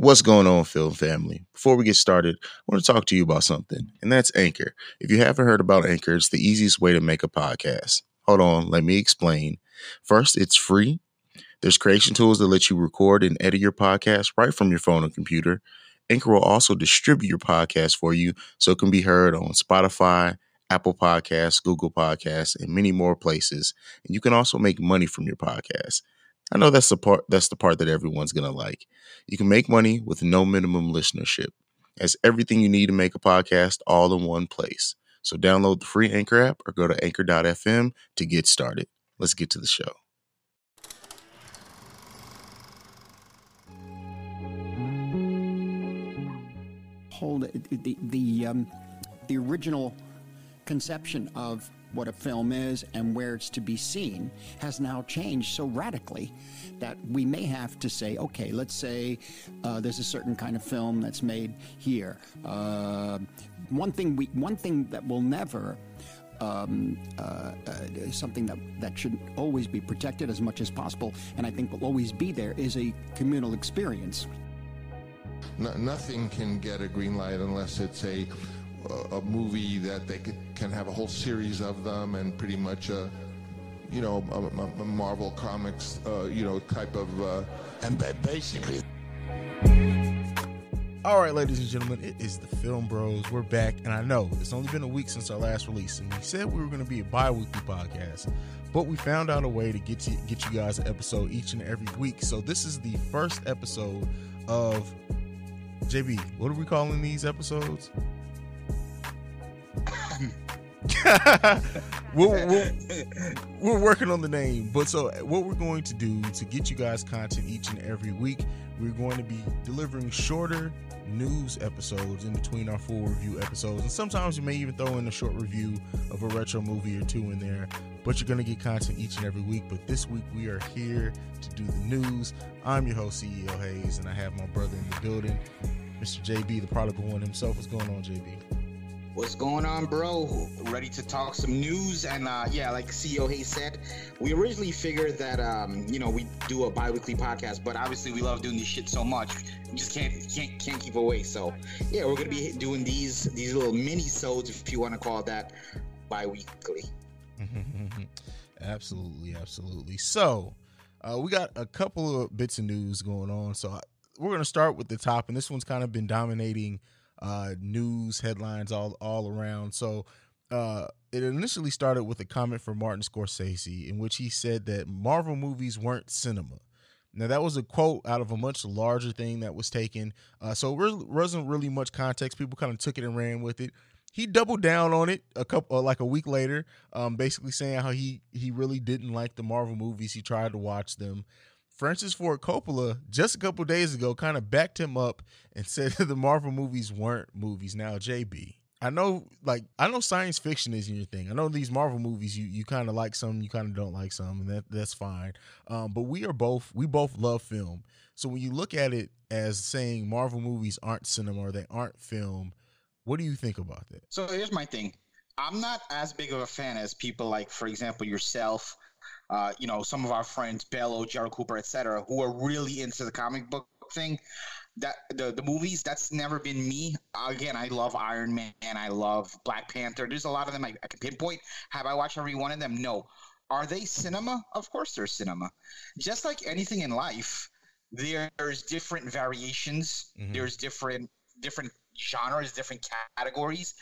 What's going on, film family? Before we get started, I want to talk to you about something, and that's Anchor. If you haven't heard about Anchor, it's the easiest way to make a podcast. Hold on, let me explain. First, it's free. There's creation tools that let you record and edit your podcast right from your phone or computer. Anchor will also distribute your podcast for you so it can be heard on Spotify, Apple Podcasts, Google Podcasts, and many more places. And you can also make money from your podcast. I know that's the part that's the part that everyone's gonna like. You can make money with no minimum listenership. As everything you need to make a podcast all in one place. So download the free Anchor app or go to anchor.fm to get started. Let's get to the show. Hold the the um, the original conception of what a film is and where it's to be seen has now changed so radically that we may have to say, okay, let's say uh, there's a certain kind of film that's made here. Uh, one thing we, one thing that will never. Um, uh, uh something that, that should always be protected as much as possible, and I think will always be there, is a communal experience. No, nothing can get a green light unless it's a a, movie that they could, can have a whole series of them and pretty much a, you know, a, a Marvel Comics, uh, you know, type of. Uh, and basically. All right, ladies and gentlemen, it is the Film Bros. We're back, and I know it's only been a week since our last release, and we said we were going to be a bi-weekly podcast, but we found out a way to get you get you guys an episode each and every week. So this is the first episode of JB. What are we calling these episodes? we're, we're, we're, working on the name, but so what we're going to do to get you guys content each and every week, we're going to be delivering shorter news episodes in between our full review episodes, and sometimes we may even throw in a short review of a retro movie or two in there. But you're going to get content each and every week. But this week we are here to do the news. I'm your host CEO Haize, and I have my brother in the building, Mr. JB, the prodigal one himself. What's going on, JB? What's going on, bro? Ready to talk some news? And uh, yeah, like CEO Haize said, we originally figured that um, you know we do a bi-weekly podcast, but obviously we love doing this shit so much, we just can't can't can't keep away. So yeah, we're gonna be doing these these little mini sodes, if you want to call that, bi-weekly. absolutely, absolutely. So uh, we got a couple of bits of news going on. So uh, we're gonna start with the top, and this one's kind of been dominating uh, news headlines all all around. So uh, it initially started with a comment from Martin Scorsese in which he said that Marvel movies weren't cinema. Now that was a quote out of a much larger thing that was taken, uh, so it wasn't really much context. People kind of took it and ran with it. He doubled down on it a couple, uh, like a week later, um, basically saying how he he really didn't like the Marvel movies. He tried to watch them, Francis Ford Coppola just a couple days ago kind of backed him up and said that the Marvel movies weren't movies. Now, JB, I know like I know science fiction isn't your thing. I know these Marvel movies you you kind of like some, you kind of don't like some, and that that's fine. Um, but we are both we both love film. So when you look at it as saying Marvel movies aren't cinema or they aren't film, what do you think about that? So here's my thing. I'm not as big of a fan as people like, for example, yourself uh, you know, some of our friends, Bello, Gerald Cooper, etc., who are really into the comic book thing. That the the movies that's never been me. Again, I love Iron Man. I love Black Panther. There's a lot of them I, I can pinpoint. Have I watched every one of them? No. Are they cinema? Of course, they're cinema. Just like anything in life, there's different variations. Mm-hmm. There's different different genres, different categories,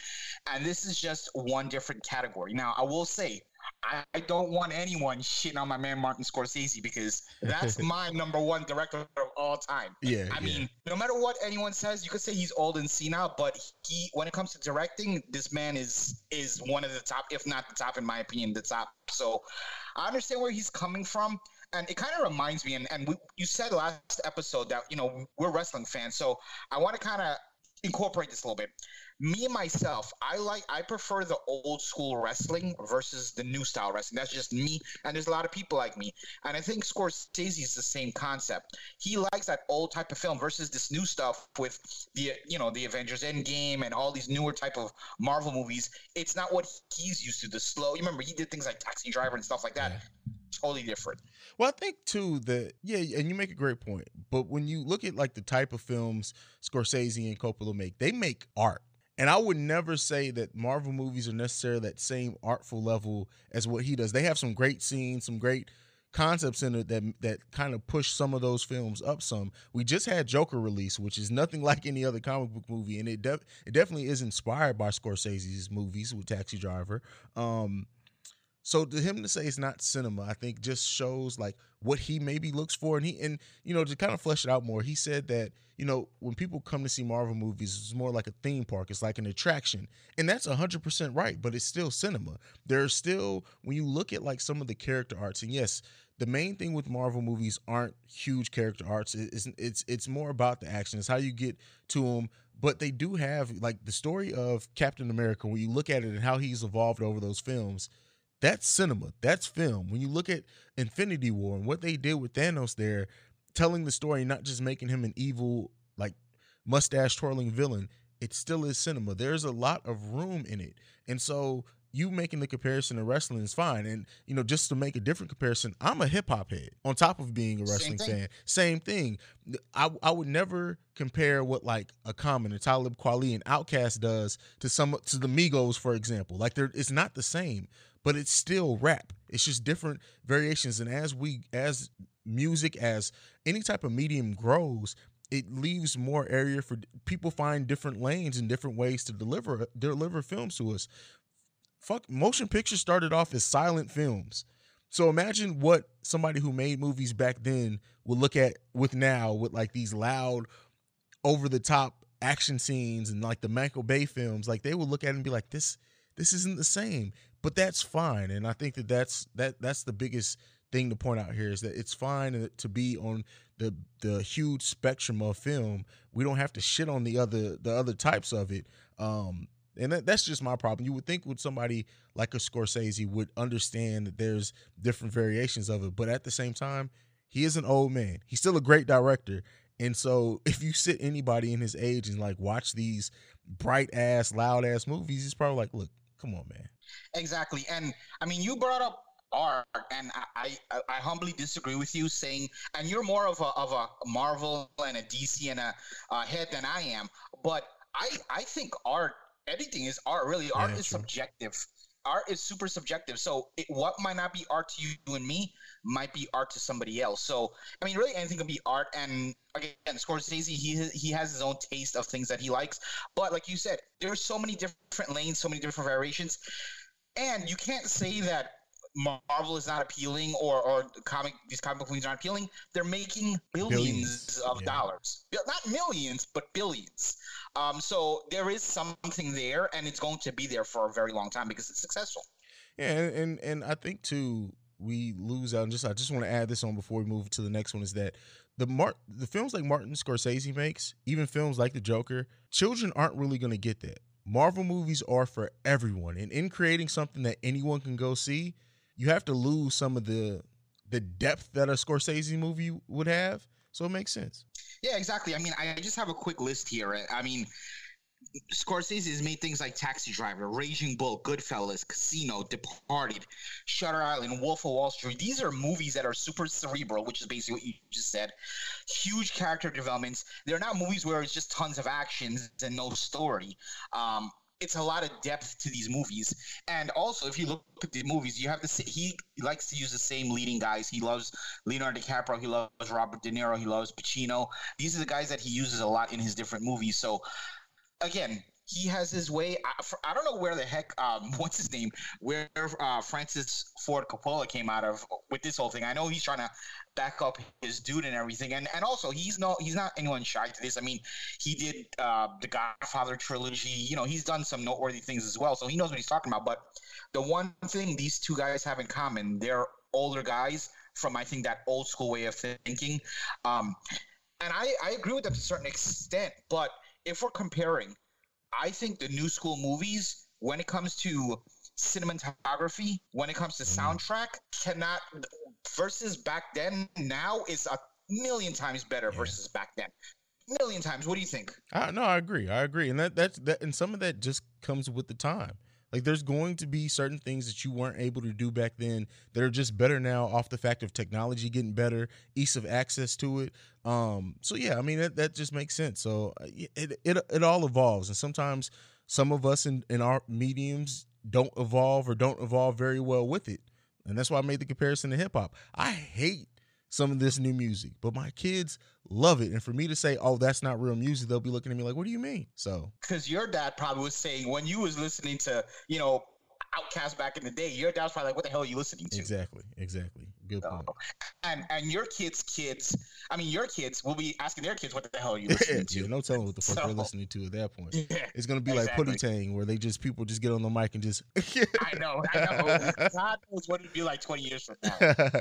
and this is just one different category. Now, I will say I don't want anyone shitting on my man Martin Scorsese because that's my number one director of all time. Yeah. I yeah. mean, no matter what anyone says, you could say he's old and senile, but he, when it comes to directing, this man is is one of the top, if not the top, in my opinion, the top. So I understand where he's coming from. And it kind of reminds me, and, and we, you said last episode that, you know, we're wrestling fans. So I want to kind of incorporate this a little bit me myself, I like I prefer the old school wrestling versus the new style wrestling. That's just me, and there's a lot of people like me. And I think Scorsese is the same concept. He likes that old type of film versus this new stuff with the you know the Avengers Endgame and all these newer type of Marvel movies. It's not what he's used to. The slow. You remember he did things like Taxi Driver and stuff like that. Yeah totally different. Well, I think too that yeah, and you make a great point. But when you look at like the type of films Scorsese and Coppola make, they make art. And I would never say that Marvel movies are necessarily that same artful level as what he does. They have some great scenes, some great concepts in it that that kind of push some of those films up some. We just had Joker release, which is nothing like any other comic book movie, and it de- it definitely is inspired by Scorsese's movies with Taxi Driver. Um, so to him to say it's not cinema, I think just shows like what he maybe looks for. And he and you know, to kind of flesh it out more, he said that, you know, when people come to see Marvel movies, it's more like a theme park. It's like an attraction. And that's hundred percent right, but it's still cinema. There's still when you look at like some of the character arcs, and yes, the main thing with Marvel movies aren't huge character arcs. It's it's it's more about the action. It's how you get to them. But they do have like the story of Captain America. When you look at it and how he's evolved over those films, that's cinema. That's film. When you look at Infinity War and what they did with Thanos there, telling the story, not just making him an evil, like mustache twirling villain, it still is cinema. There's a lot of room in it. And so you making the comparison to wrestling is fine. And, you know, just to make a different comparison, I'm a hip hop head on top of being a wrestling Same fan. Same thing. I, I would never compare what like a Common, a Talib Kweli, and Outkast does to some to the Migos, for example. Like they're it's not the same but it's still rap. It's just different variations. And as we, as music, as any type of medium grows, it leaves more area for people find different lanes and different ways to deliver deliver films to us. Fuck, motion pictures started off as silent films. So imagine what somebody who made movies back then would look at with now with like these loud, over the top action scenes and like the Michael Bay films. Like they would look at it and be like, this this isn't the same but that's fine and i think that that's that that's the biggest thing to point out here is that it's fine to be on the the huge spectrum of film. We don't have to shit on the other the other types of it um and that, that's just my problem. You would think with somebody like a scorsese would understand that there's different variations of it but at the same time he is an old man. He's still a great director and so if you sit anybody in his age and like watch these bright ass loud ass movies he's probably like look come on man Exactly, and I mean, you brought up art, and I, I, I humbly disagree with you, saying, and you're more of a of a Marvel and a DC and a, a head than I am, but I I think art, anything is art. Really, art is true. subjective. Art is super subjective. So it, what might not be art to you and me might be art to somebody else. So I mean, really, anything can be art. And again, Scorsese, he he has his own taste of things that he likes. But like you said, there's so many different lanes, so many different variations and you can't say that Marvel is not appealing or or comic these comic book movies aren't appealing. They're making billions, billions. of yeah. dollars, not millions, but billions. Um, so there is something there, and it's going to be there for a very long time because it's successful. Yeah, and and, and I think too we lose out. And just I just want to add this on before we move to the next one is that the Mart the films like Martin Scorsese makes, even films like The Joker, children aren't really going to get that. Marvel movies are for everyone. And in creating something that anyone can go see, you have to lose some of the the depth that a Scorsese movie would have. So it makes sense. Yeah, exactly. I mean, I just have a quick list here. I mean, Scorsese has made things like Taxi Driver, Raging Bull, Goodfellas, Casino, Departed, Shutter Island, Wolf of Wall Street. These are movies that are super cerebral, which is basically what you just said. Huge character developments. They're not movies where it's just tons of actions and no story. Um, it's a lot of depth to these movies. And also, if you look at the movies, you have to see he likes to use the same leading guys. He loves Leonardo DiCaprio. He loves Robert De Niro. He loves Pacino. These are the guys that he uses a lot in his different movies. So again, he has his way. I, I, don't know where the heck, um, what's his name, where uh, Francis Ford Coppola came out of with this whole thing. I know he's trying to back up his dude and everything, and and also he's no he's not anyone shy to this. I mean, he did uh, the Godfather trilogy. You know, he's done some noteworthy things as well, so he knows what he's talking about. But the one thing these two guys have in common, they're older guys from I think that old school way of thinking. Um, and I, I agree with them to a certain extent, but if we're comparing, I think the new school movies, when it comes to cinematography, when it comes to mm. soundtrack, cannot versus back then. Now is a million times better yeah. versus back then. Million times. What do you think? Uh, no, I agree. I agree, and that that's that, and some of that just comes with the time. Like there's going to be certain things that you weren't able to do back then that are just better now off the fact of technology getting better, ease of access to it. Um, so yeah, I mean that, that just makes sense. So uh, it, it it all evolves, and sometimes some of us in in our mediums don't evolve or don't evolve very well with it, and that's why I made the comparison to hip hop. I hate some of this new music, but my kids love it. And for me to say, "Oh, that's not real music," they'll be looking at me like, "What do you mean?" So, because your dad probably was saying when you was listening to, you know, OutKast back in the day, your dad was probably like, "What the hell are you listening to?" Exactly, exactly. Good point. And and your kids' kids, I mean, your kids will be asking their kids, "What the hell are you listening to?" yeah, no telling what the fuck so, they're listening to at that point. Yeah, it's gonna be exactly. like Pootie Tang, where they just people just get on the mic and just. I know, I know. God knows what it'd be like twenty years from now.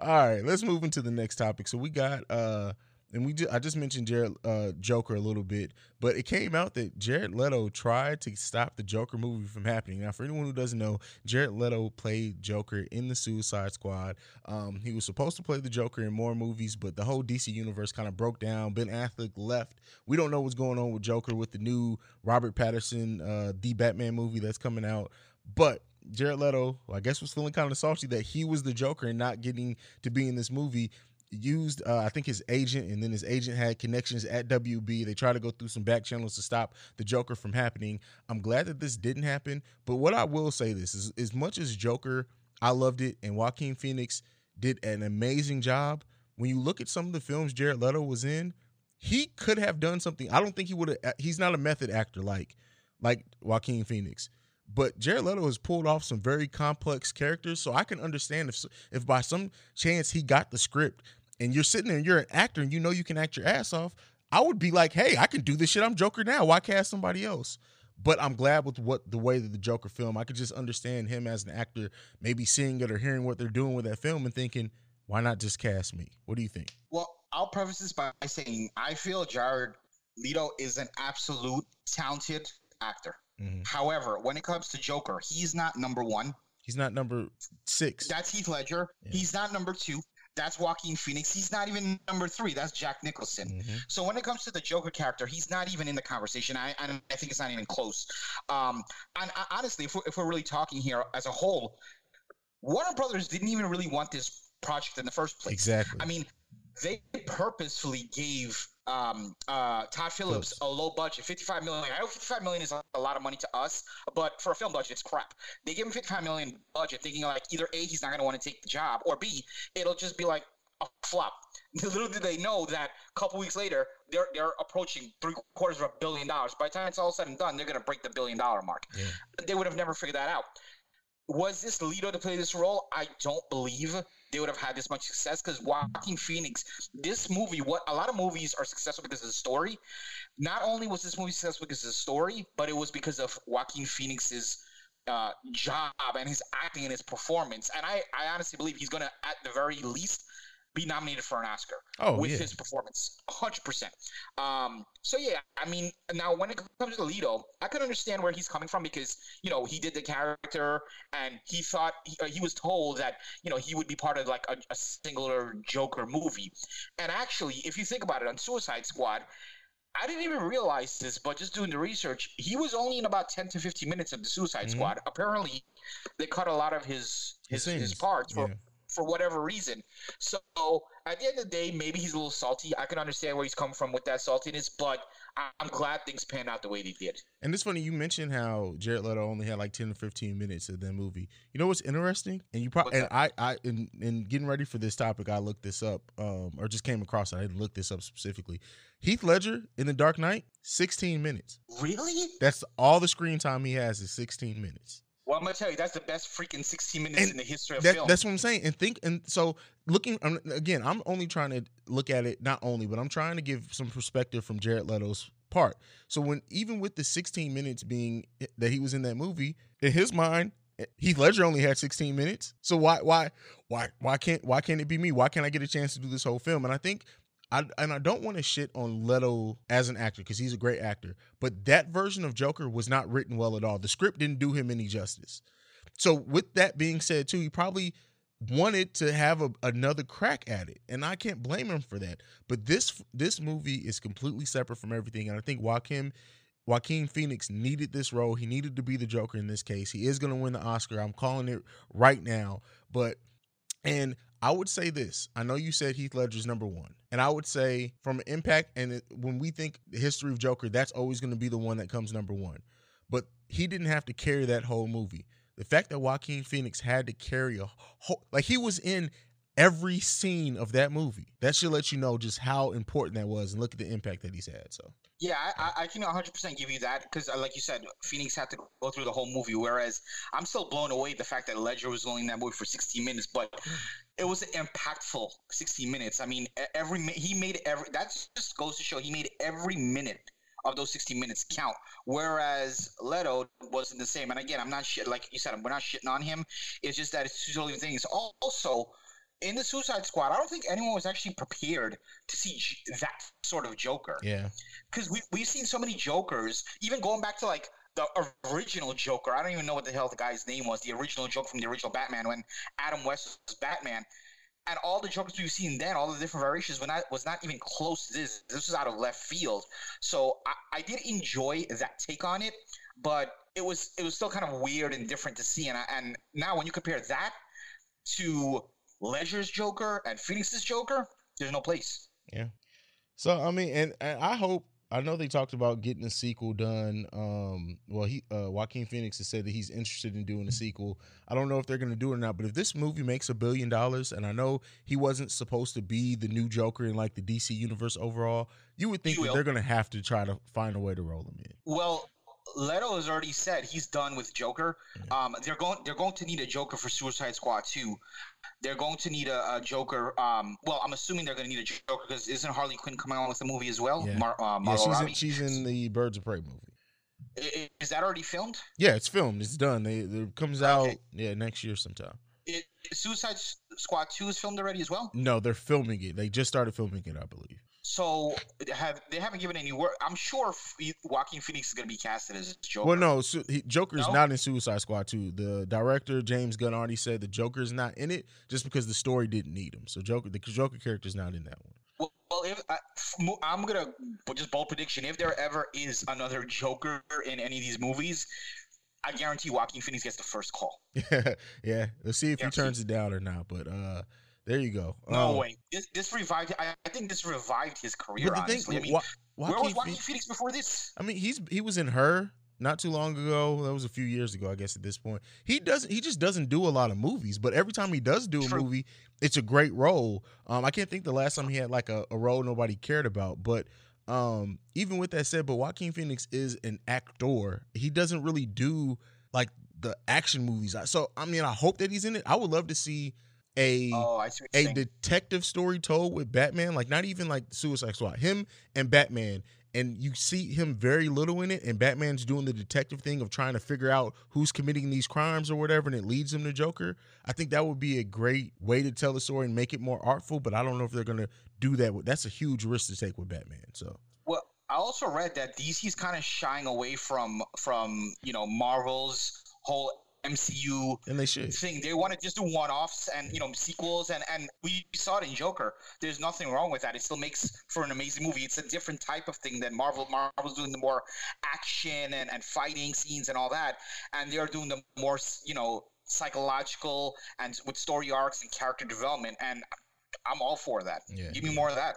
All right, let's move into the next topic. So we got. uh and we just, I just mentioned Jared uh, Joker a little bit, but it came out that Jared Leto tried to stop the Joker movie from happening. Now, for anyone who doesn't know, Jared Leto played Joker in the Suicide Squad. Um, he was supposed to play the Joker in more movies, but the whole DC universe kind of broke down. Ben Affleck left. We don't know what's going on with Joker with the new Robert Pattinson, uh, the Batman movie that's coming out, but Jared Leto, I guess, was feeling kind of salty that he was the Joker and not getting to be in this movie used uh, I think his agent and then his agent had connections at WB. They tried to go through some back channels to stop the Joker from happening. I'm glad that this didn't happen, but what I will say this is as much as Joker, I loved it and Joaquin Phoenix did an amazing job. When you look at some of the films Jared Leto was in, he could have done something. I don't think he would have he's not a method actor like like Joaquin Phoenix. But Jared Leto has pulled off some very complex characters, so I can understand if if by some chance he got the script and you're sitting there and you're an actor and you know you can act your ass off, I would be like, hey, I can do this shit. I'm Joker now. Why cast somebody else? But I'm glad with what the way that the Joker film, I could just understand him as an actor, maybe seeing it or hearing what they're doing with that film and thinking, why not just cast me? What do you think? Well, I'll preface this by saying I feel Jared Leto is an absolute talented actor. Mm-hmm. However, when it comes to Joker, he's not number one. He's not number six. That's Heath Ledger. Yeah. He's not number two. That's Joaquin Phoenix. He's not even number three. That's Jack Nicholson. Mm-hmm. So when it comes to the Joker character, he's not even in the conversation. I I, I think it's not even close. Um, and I, honestly, if we're, if we're really talking here as a whole, Warner Brothers didn't even really want this project in the first place. Exactly. I mean, they purposefully gave um, uh, Todd Phillips a low budget, 55 million. I know 55 million is a lot of money to us, but for a film budget, it's crap. They give him 55 million budget, thinking like either a he's not going to want to take the job, or b it'll just be like a flop. Little did they know that a couple weeks later they're they're approaching three quarters of a billion dollars. By the time it's all said and done, they're going to break the billion dollar mark. Yeah. They would have never figured that out. Was this Leto to play this role? I don't believe they would have had this much success because Joaquin Phoenix, this movie, what a lot of movies are successful because of the story. Not only was this movie successful because of the story, but it was because of Joaquin Phoenix's uh, job and his acting and his performance. And I, I honestly believe he's going to, at the very least, be nominated for an Oscar oh, with yeah. his performance, hundred percent. Um, so yeah, I mean, now when it comes to Leto, I can understand where he's coming from because you know he did the character and he thought he, uh, he was told that you know he would be part of like a, a singular Joker movie, and actually, if you think about it, on Suicide Squad. I didn't even realize this, but just doing the research, he was only in about ten to fifteen minutes of the Suicide mm-hmm. Squad. Apparently, they cut a lot of his his, his parts for yeah for whatever reason. So at the end of the day, maybe he's a little salty. I can understand where he's coming from with that saltiness, but I'm glad things panned out the way they did. And it's funny you mentioned how Jared Leto only had like 10 to 15 minutes of that movie. You know what's interesting? And you probably and I I in, in getting ready for this topic, I looked this up, um, or just came across it. I didn't look this up specifically. Heath Ledger in The Dark Knight, 16 minutes. Really? That's all the screen time he has is 16 minutes. Well, I'm gonna tell you that's the best freaking 16 minutes and in the history of that, film. That's what I'm saying. And think and so looking again, I'm only trying to look at it not only, but I'm trying to give some perspective from Jared Leto's part. So when even with the 16 minutes being eh, that he was in that movie, in his mind, eh, Heath Ledger only had 16 minutes. So why why why why can't why can't it be me? Why can't I get a chance to do this whole film? And I think I, and I don't want to shit on Leto as an actor because he's a great actor, but that version of Joker was not written well at all. The script didn't do him any justice. So, with that being said, too, he probably wanted to have a, another crack at it, and I can't blame him for that. But this this movie is completely separate from everything, and I think Joaquin Joaquin Phoenix needed this role. He needed to be the Joker in this case. He is going to win the Oscar. I'm calling it right now. But, and I would say this. I know you said Heath Ledger's number one. And I would say from impact, and it, when we think the history of Joker, that's always going to be the one that comes number one. But he didn't have to carry that whole movie. The fact that Joaquin Phoenix had to carry a whole, like he was in every scene of that movie. That should let you know just how important that was and look at the impact that he's had. So yeah, I, I can 100% give you that because, uh, like you said, Phoenix had to go through the whole movie. Whereas I'm still blown away the fact that Ledger was only in that movie for 60 minutes, but it was impactful 60 minutes. I mean, every he made every that just goes to show he made every minute of those 60 minutes count. Whereas Leto wasn't the same. And again, I'm not shit like you said, we're not shitting on him. It's just that it's two different things. Also, in the Suicide Squad, I don't think anyone was actually prepared to see that sort of Joker. Yeah. Because we, we've seen so many Jokers, even going back to like the original Joker. I don't even know what the hell the guy's name was. The original Joker from the original Batman when Adam West was Batman. And all the Jokers we've seen then, all the different variations, when I was not even close to this. This was out of left field. So I, I did enjoy that take on it, but it was it was still kind of weird and different to see. And I, and now when you compare that to Ledger's Joker and Phoenix's Joker, there's no place. Yeah. So I mean, and, and I hope I know they talked about getting a sequel done. Um, well, he uh, Joaquin Phoenix has said that he's interested in doing a sequel. I don't know if they're going to do it or not, but if this movie makes a billion dollars, and I know he wasn't supposed to be the new Joker in like the DC universe overall, you would think that they're going to have to try to find a way to roll him in. Well, Leto has already said he's done with Joker. Um, they're going they're going to need a Joker for Suicide Squad 2. They're going to need a, a Joker. Um, well, I'm assuming they're going to need a Joker because isn't Harley Quinn coming on with the movie as well? Yeah, Mar- uh, yeah she's, in, she's in the Birds of Prey movie. Is that already filmed? Yeah, it's filmed. It's done. They, it comes out yeah next year sometime. It, Suicide Squad 2 is filmed already as well? No, they're filming it. They just started filming it, I believe. So have they haven't given any word? I'm sure Joaquin Phoenix is going to be casted as Joker. Well, no, so he, Joker's no? not in Suicide Squad 2. The director James Gunn already said the Joker's not in it just because the story didn't need him. So Joker, the Joker character's not in that one. Well, well if I, I'm gonna just bold prediction, if there ever is another Joker in any of these movies, I guarantee Joaquin Phoenix gets the first call. Yeah, yeah. Let's see if he turns it down or not. But uh there you go. No um, way. This, this revived. I, I, think this revived his career. But the honestly, thing, I mean, Wa- where was Joaquin Phoenix before this? I mean, he's he was in her not too long ago. That was a few years ago, I guess. At this point, he doesn't. He just doesn't do a lot of movies. But every time he does do a True. movie, it's a great role. Um, I can't think the last time he had like a, a role nobody cared about. But um, even with that said, but Joaquin Phoenix is an actor. He doesn't really do like the action movies. So I mean, I hope that he's in it. I would love to see a oh, a detective story told with Batman, like not even like Suicide Squad, him and Batman, and you see him very little in it, and Batman's doing the detective thing of trying to figure out who's committing these crimes or whatever, and it leads him to Joker. I think that would be a great way to tell the story and make it more artful, but I don't know if they're gonna do that. That's a huge risk to take with Batman. So well. I also read that DC's kind of shying away from from you know Marvel's whole MCU and they should thing. They want to just do one offs and you know sequels and and we saw it in Joker. There's nothing wrong with that. It still makes for an amazing movie. It's a different type of thing than Marvel. Marvel's doing the more action and, and fighting scenes and all that, and they're doing the more you know psychological and with story arcs and character development. And I'm all for that. Yeah. Give me more of that.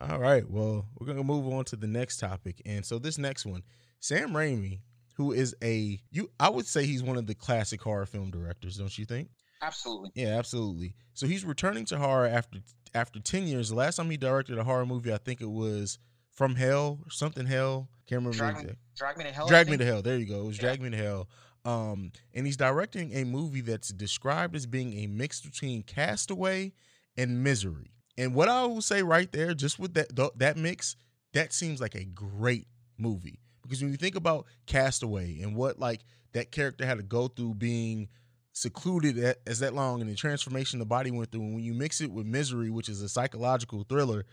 All right. Well, we're gonna move on to the next topic, and so this next one, Sam Raimi who is a you I would say he's one of the classic horror film directors, don't you think? Absolutely. Yeah, absolutely. So he's returning to horror after after 10 years. The last time he directed a horror movie, I think it was From Hell or something Hell. Can't remember. Drag, Drag Me to Hell. Drag Me to Hell. There you go. It was yeah. Drag Me to Hell. Um, and he's directing a movie that's described as being a mix between Castaway and Misery. And what I will say right there, just with that that mix, that seems like a great movie. Because when you think about Castaway and what like that character had to go through being secluded as that long and the transformation the body went through, and when you mix it with Misery, which is a psychological thriller,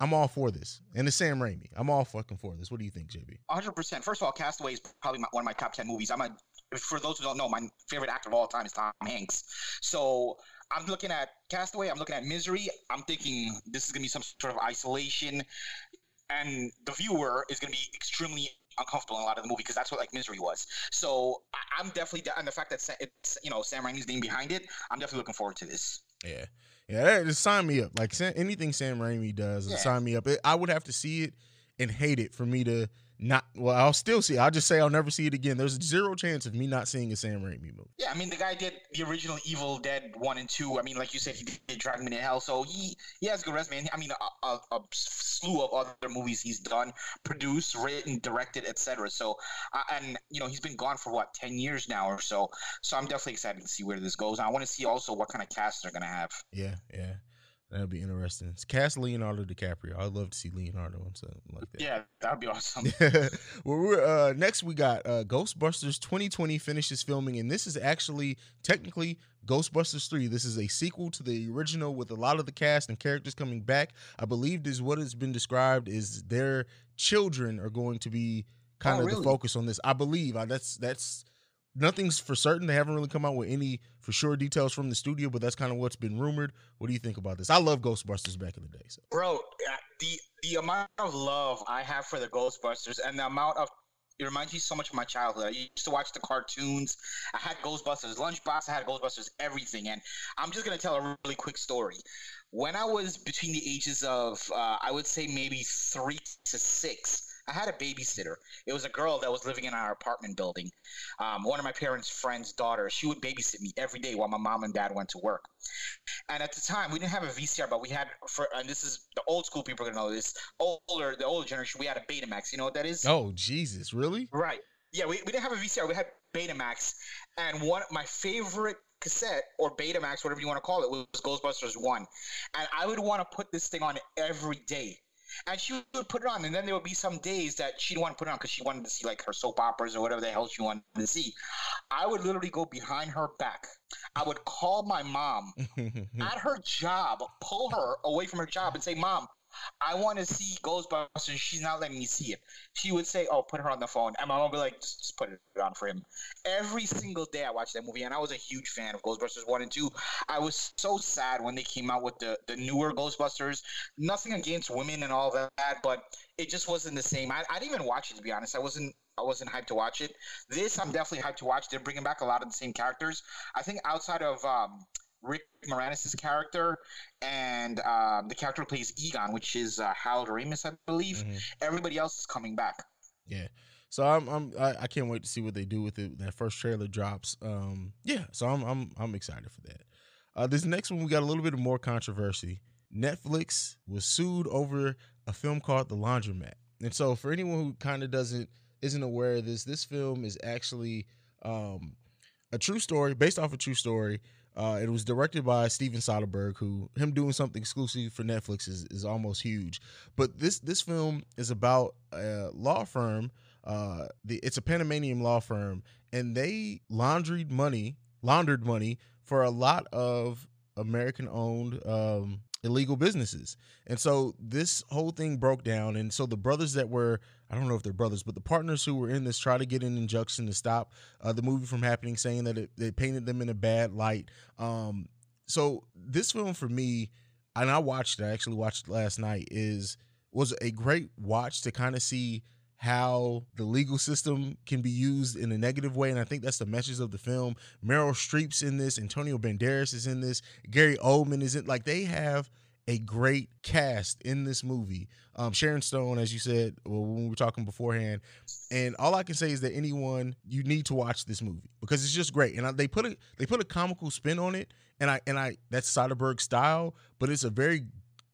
I'm all for this. And it's Sam Raimi. I'm all fucking for this. What do you think, JB? 100%. First of all, Castaway is probably my, one of my top 10 movies. I'm a for those who don't know, my favorite actor of all time is Tom Hanks. So I'm looking at Castaway. I'm looking at Misery. I'm thinking this is gonna be some sort of isolation and the viewer is going to be extremely uncomfortable in a lot of the movie because that's what like Misery was. So I, am definitely and the fact that it's you know Sam Raimi's name behind it, I'm definitely looking forward to this. Yeah, yeah, just sign me up. Like anything Sam Raimi does, yeah. sign me up. I would have to see it and hate it for me to not well, I'll still see. It. I'll just say I'll never see it again. There's zero chance of me not seeing a Sam Raimi movie. Yeah, I mean the guy did the original Evil Dead one and two. I mean, like you said, he did Drag Me to Hell, so he he has good resume. I mean, a, a, a slew of other movies he's done, produced, written, directed, etc. So, uh, and you know, he's been gone for what ten years now or so. So I'm definitely excited to see where this goes. And I want to see also what kind of cast they're gonna have. Yeah, yeah. That'd be interesting. It's cast Leonardo DiCaprio. I'd love to see Leonardo on something like that. Yeah, that'd be awesome. well, we're, uh, next we got uh, Ghostbusters 2020 finishes filming, and this is actually technically Ghostbusters 3. This is a sequel to the original with a lot of the cast and characters coming back. I believe is what has been described is their children are going to be kind oh, of really? the focus on this. I believe that's that's nothing's for certain. They haven't really come out with any for sure details from the studio, but that's kind of what's been rumored. What do you think about this? I love Ghostbusters back in the day. So. Bro, the the amount of love I have for the Ghostbusters and the amount of it reminds me so much of my childhood. I used to watch the cartoons. I had Ghostbusters lunchbox. I had Ghostbusters everything. And I'm just gonna tell a really quick story. When I was between the ages of, uh, I would say maybe three to six, I had a babysitter. It was a girl that was living in our apartment building. Um, one of my parents' friends' daughter. She would babysit me every day while my mom and dad went to work. And at the time, we didn't have a VCR, but we had for and this is the old school people are gonna know this. Older, the older generation, we had a Betamax. You know what that is? Oh Jesus, really? Right. Yeah, we, we didn't have a VCR. We had Betamax, and one my favorite cassette or Betamax, whatever you want to call it, was Ghostbusters One, and I would want to put this thing on every day and she would put it on. And then there would be some days that she'd want to put it on because she wanted to see like her soap operas or whatever the hell she wanted to see. I would literally go behind her back. I would call my mom at her job, pull her away from her job, and say, "Mom, I want to see Ghostbusters. She's not letting me see it. She would say, "Oh, put her on the phone," and my mom would be like, "Just, just put it on for him." Every single day I watched that movie, and I was a huge fan of Ghostbusters one and two. I was so sad when they came out with the the newer Ghostbusters. Nothing against women and all that, but it just wasn't the same. I, I didn't even watch it to be honest. I wasn't I wasn't hyped to watch it. This I'm definitely hyped to watch. They're bringing back a lot of the same characters. I think outside of um, Rick Moranis' character and um, the character who plays Egon, which is uh, Harold Ramis, I believe. Mm-hmm. Everybody else is coming back. Yeah. So I'm, I'm I, I, can't wait to see what they do with it. That first trailer drops. Um, yeah. So I'm I'm I'm excited for that. Uh, this next one we got a little bit of more controversy. Netflix was sued over a film called The Laundromat, and so for anyone who kind of doesn't isn't aware of this, this film is actually um, a true story based off a true story uh, it was directed by Steven Soderbergh, who him doing something exclusive for Netflix is, is almost huge. But this this film is about a law firm. Uh, the it's a Panamanian law firm, and they laundered money, laundered money for a lot of American owned um, illegal businesses. And so this whole thing broke down. And so the brothers that were, I don't know if they're brothers, but the partners who were in this try to get an injunction to stop uh, the movie from happening, saying that it, painted them in a bad light. Um, so this film for me, and I watched it, I actually watched it last night, is was a great watch to kind of see how the legal system can be used in a negative way. And I think that's the message of the film. Meryl Streep's in this, Antonio Banderas is in this, Gary Oldman is in like they have a great cast in this movie. Um, Sharon Stone, as you said well, when we were talking beforehand, and all I can say is that anyone you need to watch this movie because it's just great. And I, they put a they put a comical spin on it, and I and I that's Soderbergh style, but it's a very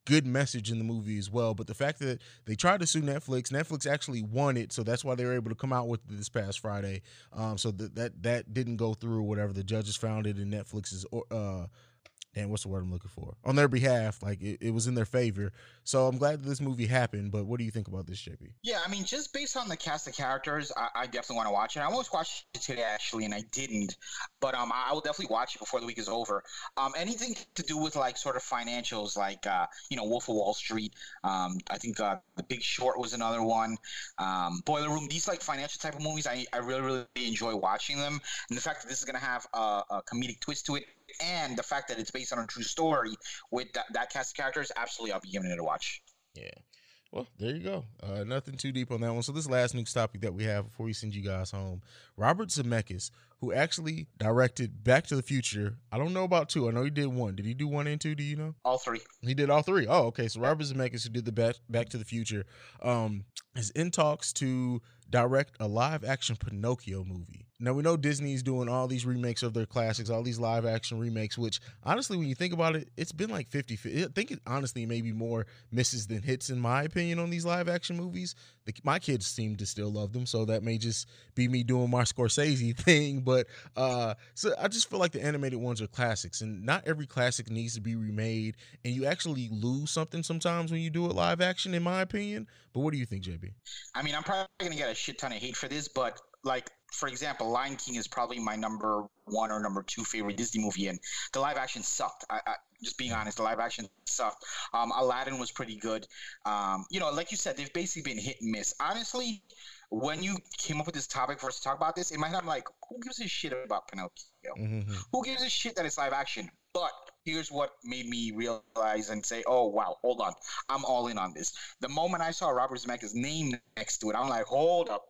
good message in the movie as well. But the fact that they tried to sue Netflix, Netflix actually won it, so that's why they were able to come out with this past Friday. Um, so that that that didn't go through. Whatever the judges found it in Netflix's uh, and what's the word I'm looking for on their behalf. Like it, it was in their favor. So I'm glad that this movie happened. But what do you think about this, JP? Yeah, I mean, just based on the cast of characters, I, I definitely want to watch it. I almost watched it today actually, and I didn't. But um, I will definitely watch it before the week is over. Um, anything to do with like sort of financials, like uh, you know, Wolf of Wall Street. Um, I think uh, The Big Short was another one. Um, Boiler Room. These like financial type of movies, I, I really really enjoy watching them. And the fact that this is gonna have a, a comedic twist to it and the fact that it's based on a true story with that, that cast of characters, absolutely, I'll be giving it a watch. Yeah. Well, there you go. Uh, nothing too deep on that one. So this last news topic that we have before we send you guys home, Robert Zemeckis, who actually directed Back to the Future. I don't know about two. I know he did one. Did he do one and two? Do you know? All three. He did all three. Oh, okay. So Robert Zemeckis, who did the Back Back to the Future, um, is in talks to direct a live action Pinocchio movie. Now we know Disney's doing all these remakes of their classics, all these live action remakes, which honestly, when you think about it, it's been like 50 I think it honestly maybe more misses than hits, in my opinion, on these live action movies. The, my kids seem to still love them, so that may just be me doing my Scorsese thing. But uh, so I just feel like the animated ones are classics, and not every classic needs to be remade, and you actually lose something sometimes when you do it live action, in my opinion. But what do you think, JB? I mean, I'm probably gonna get a shit ton of hate for this, but like for example, Lion King is probably my number one or number two favorite Disney movie, and the live action sucked. I, I just being honest, the live action sucked. Um, Aladdin was pretty good. Um, you know, like you said, they've basically been hit and miss. Honestly, when you came up with this topic for us to talk about this, in my head, I'm like, who gives a shit about Pinocchio? Mm-hmm. Who gives a shit that it's live action? But here's what made me realize and say, oh, wow, hold on. I'm all in on this. The moment I saw Robert Zemeckis' name next to it, I'm like, hold up.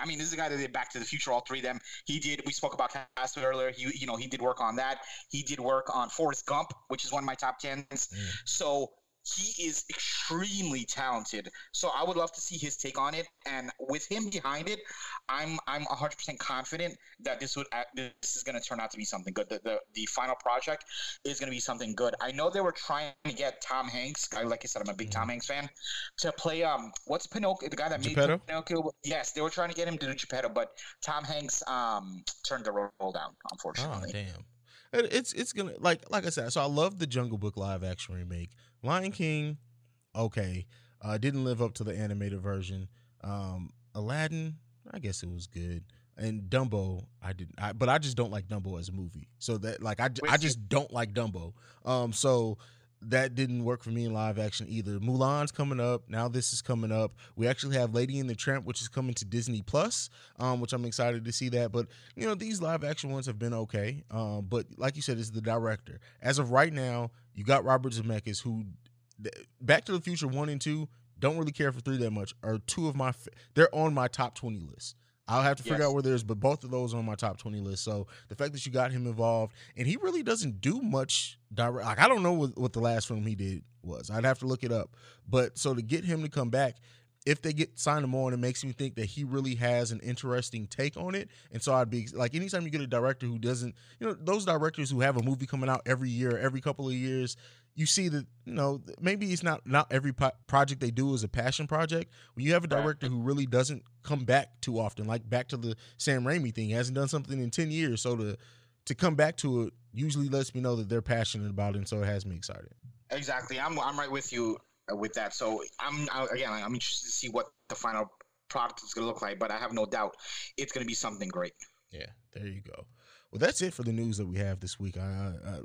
I mean, this is a guy that did Back to the Future, all three of them. He did. We spoke about Castaway earlier. He, you know, he did work on that. He did work on Forrest Gump, which is one of my top tens. Mm. So he is extremely talented. So I would love to see his take on it. And with him behind it, I'm I'm 100% confident that this would this is going to turn out to be something good. The, the the final project is going to be something good. I know they were trying to get Tom Hanks. I like I said, I'm a big Tom mm-hmm. Hanks fan. To play um, what's Pinocchio? The guy that Geppetto? made Pinocchio. Yes, they were trying to get him to do Geppetto, but Tom Hanks um turned the role down. Unfortunately. Oh damn. It's it's gonna like like I said. So I love the Jungle Book live action remake. Lion King, okay, uh, didn't live up to the animated version. Um, Aladdin, I guess it was good. And Dumbo, I didn't, I, but I just don't like Dumbo as a movie. So that, like, I, I just don't like Dumbo. Um, so that didn't work for me in live action either. Mulan's coming up. Now this is coming up. We actually have Lady and the Tramp, which is coming to Disney Plus, um, which I'm excited to see that. But you know, these live action ones have been okay. Um, but like you said, it's the director. As of right now, you got Robert Zemeckis, who Back to the Future one and two don't really care for three that much. Are two of my they're on my top twenty list. I'll have to figure yes. out where there's, but both of those are on my top 20 list. So the fact that you got him involved, and he really doesn't do much direct. Like, I don't know what, what the last film he did was. I'd have to look it up. But so to get him to come back, if they get signed him on, it makes me think that he really has an interesting take on it. And so I'd be like, anytime you get a director who doesn't, you know, those directors who have a movie coming out every year, every couple of years, you see that you know maybe it's not not every po- project they do is a passion project. When you have a director who really doesn't come back too often, like back to the Sam Raimi thing, hasn't done something in ten years, so to to come back to it usually lets me know that they're passionate about it, and so it has me excited. Exactly, I'm I'm right with you uh, with that. So I'm again I'm interested to see what the final product is going to look like, but I have no doubt it's going to be something great. Yeah, there you go. Well, that's it for the news that we have this week. I, I,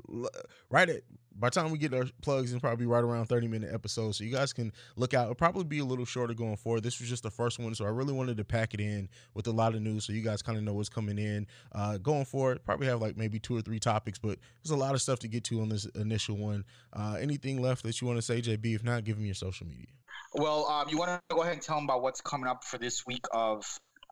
right at by the time we get our plugs in, probably right around 30 minute episodes. So you guys can look out. It'll probably be a little shorter going forward. This was just the first one. So I really wanted to pack it in with a lot of news so you guys kind of know what's coming in. Uh, going forward, probably have like maybe two or three topics, but there's a lot of stuff to get to on this initial one. Uh, anything left that you want to say, JB? If not, give me your social media. Well, um, you want to go ahead and tell them about what's coming up for this week of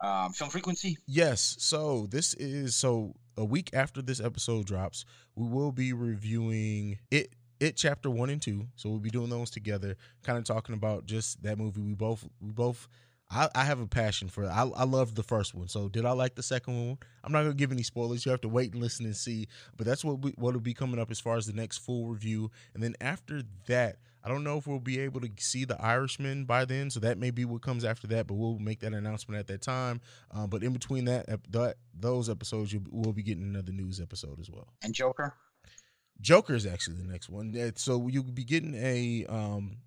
um, film frequency? Yes. So this is so a week after this episode drops, we will be reviewing it it chapter one and two. So we'll be doing those together, kind of talking about just that movie. We both we both I, I have a passion for it. I, I love the first one. So did I like the second one? I'm not gonna give any spoilers. You have to wait and listen and see. But that's what we, what'll be coming up as far as the next full review. And then after that, I don't know if we'll be able to see the Irishman by then, so that may be what comes after that. But we'll make that announcement at that time. Um, but in between that, that those episodes, you will be getting another news episode as well. And Joker. Joker is actually the next one. So you'll be getting a um,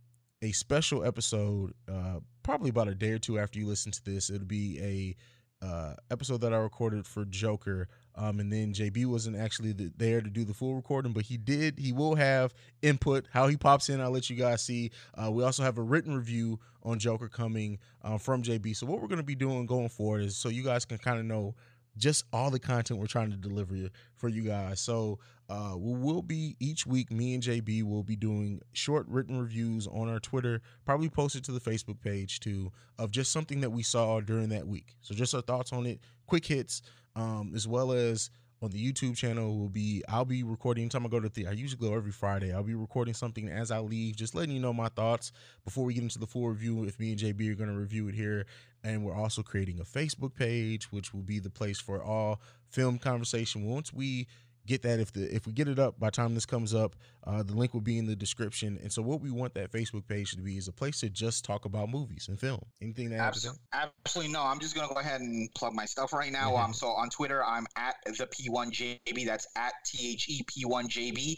a special episode, uh, probably about a day or two after you listen to this. It'll be a uh, episode that I recorded for Joker um, and then JB wasn't actually the, there to do the full recording, but he did. He will have input. How he pops in, I'll let you guys see. Uh, we also have a written review on Joker coming uh, from JB. So what we're going to be doing going forward is so you guys can kind of know just all the content we're trying to deliver for you guys. So uh, we will be each week. Me and JB will be doing short written reviews on our Twitter, probably posted to the Facebook page too, of just something that we saw during that week. So just our thoughts on it, quick hits, um, as well as on the YouTube channel will be I'll be recording time I go to the I usually go every Friday. I'll be recording something as I leave, just letting you know my thoughts before we get into the full review. If me and JB are going to review it here, and we're also creating a Facebook page, which will be the place for all film conversation. Once we get that if the if we get it up by the time this comes up uh, the link will be in the description. And so what we want that facebook page to be is a place to just talk about movies and film. Anything that? absolutely, absolutely no. I'm just gonna go ahead and plug my stuff right now. Mm-hmm. um so on twitter i'm at the p1jb that's at t-h-e-p1jb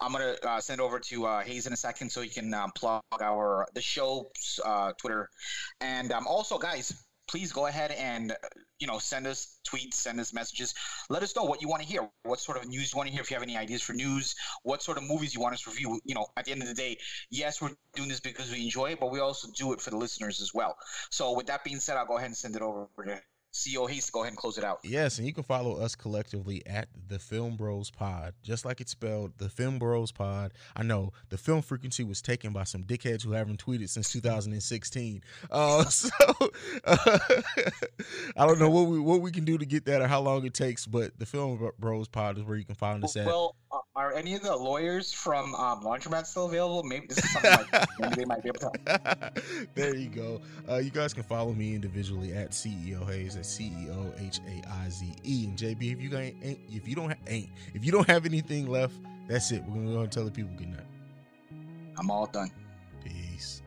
i'm gonna uh, send over to uh, Haize in a second so you can um, plug our the show's uh, twitter. And um also guys please go ahead and uh, you know send us tweets send us messages. Let us know what you want to hear what sort of news you want to hear if you have any ideas for news what sort of movies you want us to review. You know at the end of the day yes we're doing this because we enjoy it but we also do it for the listeners as well. So with that being said i'll go ahead and send it over to CEO Haize, go ahead and close it out. Yes, and you can follow us collectively at the Film Bros Pod, just like it's spelled, the Film Bros Pod. I know the film frequency was taken by some dickheads who haven't tweeted since 2016. Uh, so uh, I don't know what we what we can do to get that or how long it takes, but the Film Bros Pod is where you can find us at. Well, are any of the lawyers from um, Laundromat still available? Maybe this is something like maybe they might be able to. there you go. Uh, you guys can follow me individually at CEO Haize. That's C E O H A I Z E. And JB, if you ain't, if you don't ha- ain't, if you don't have anything left, that's it. We're gonna go and tell the people good night. I'm all done. Peace.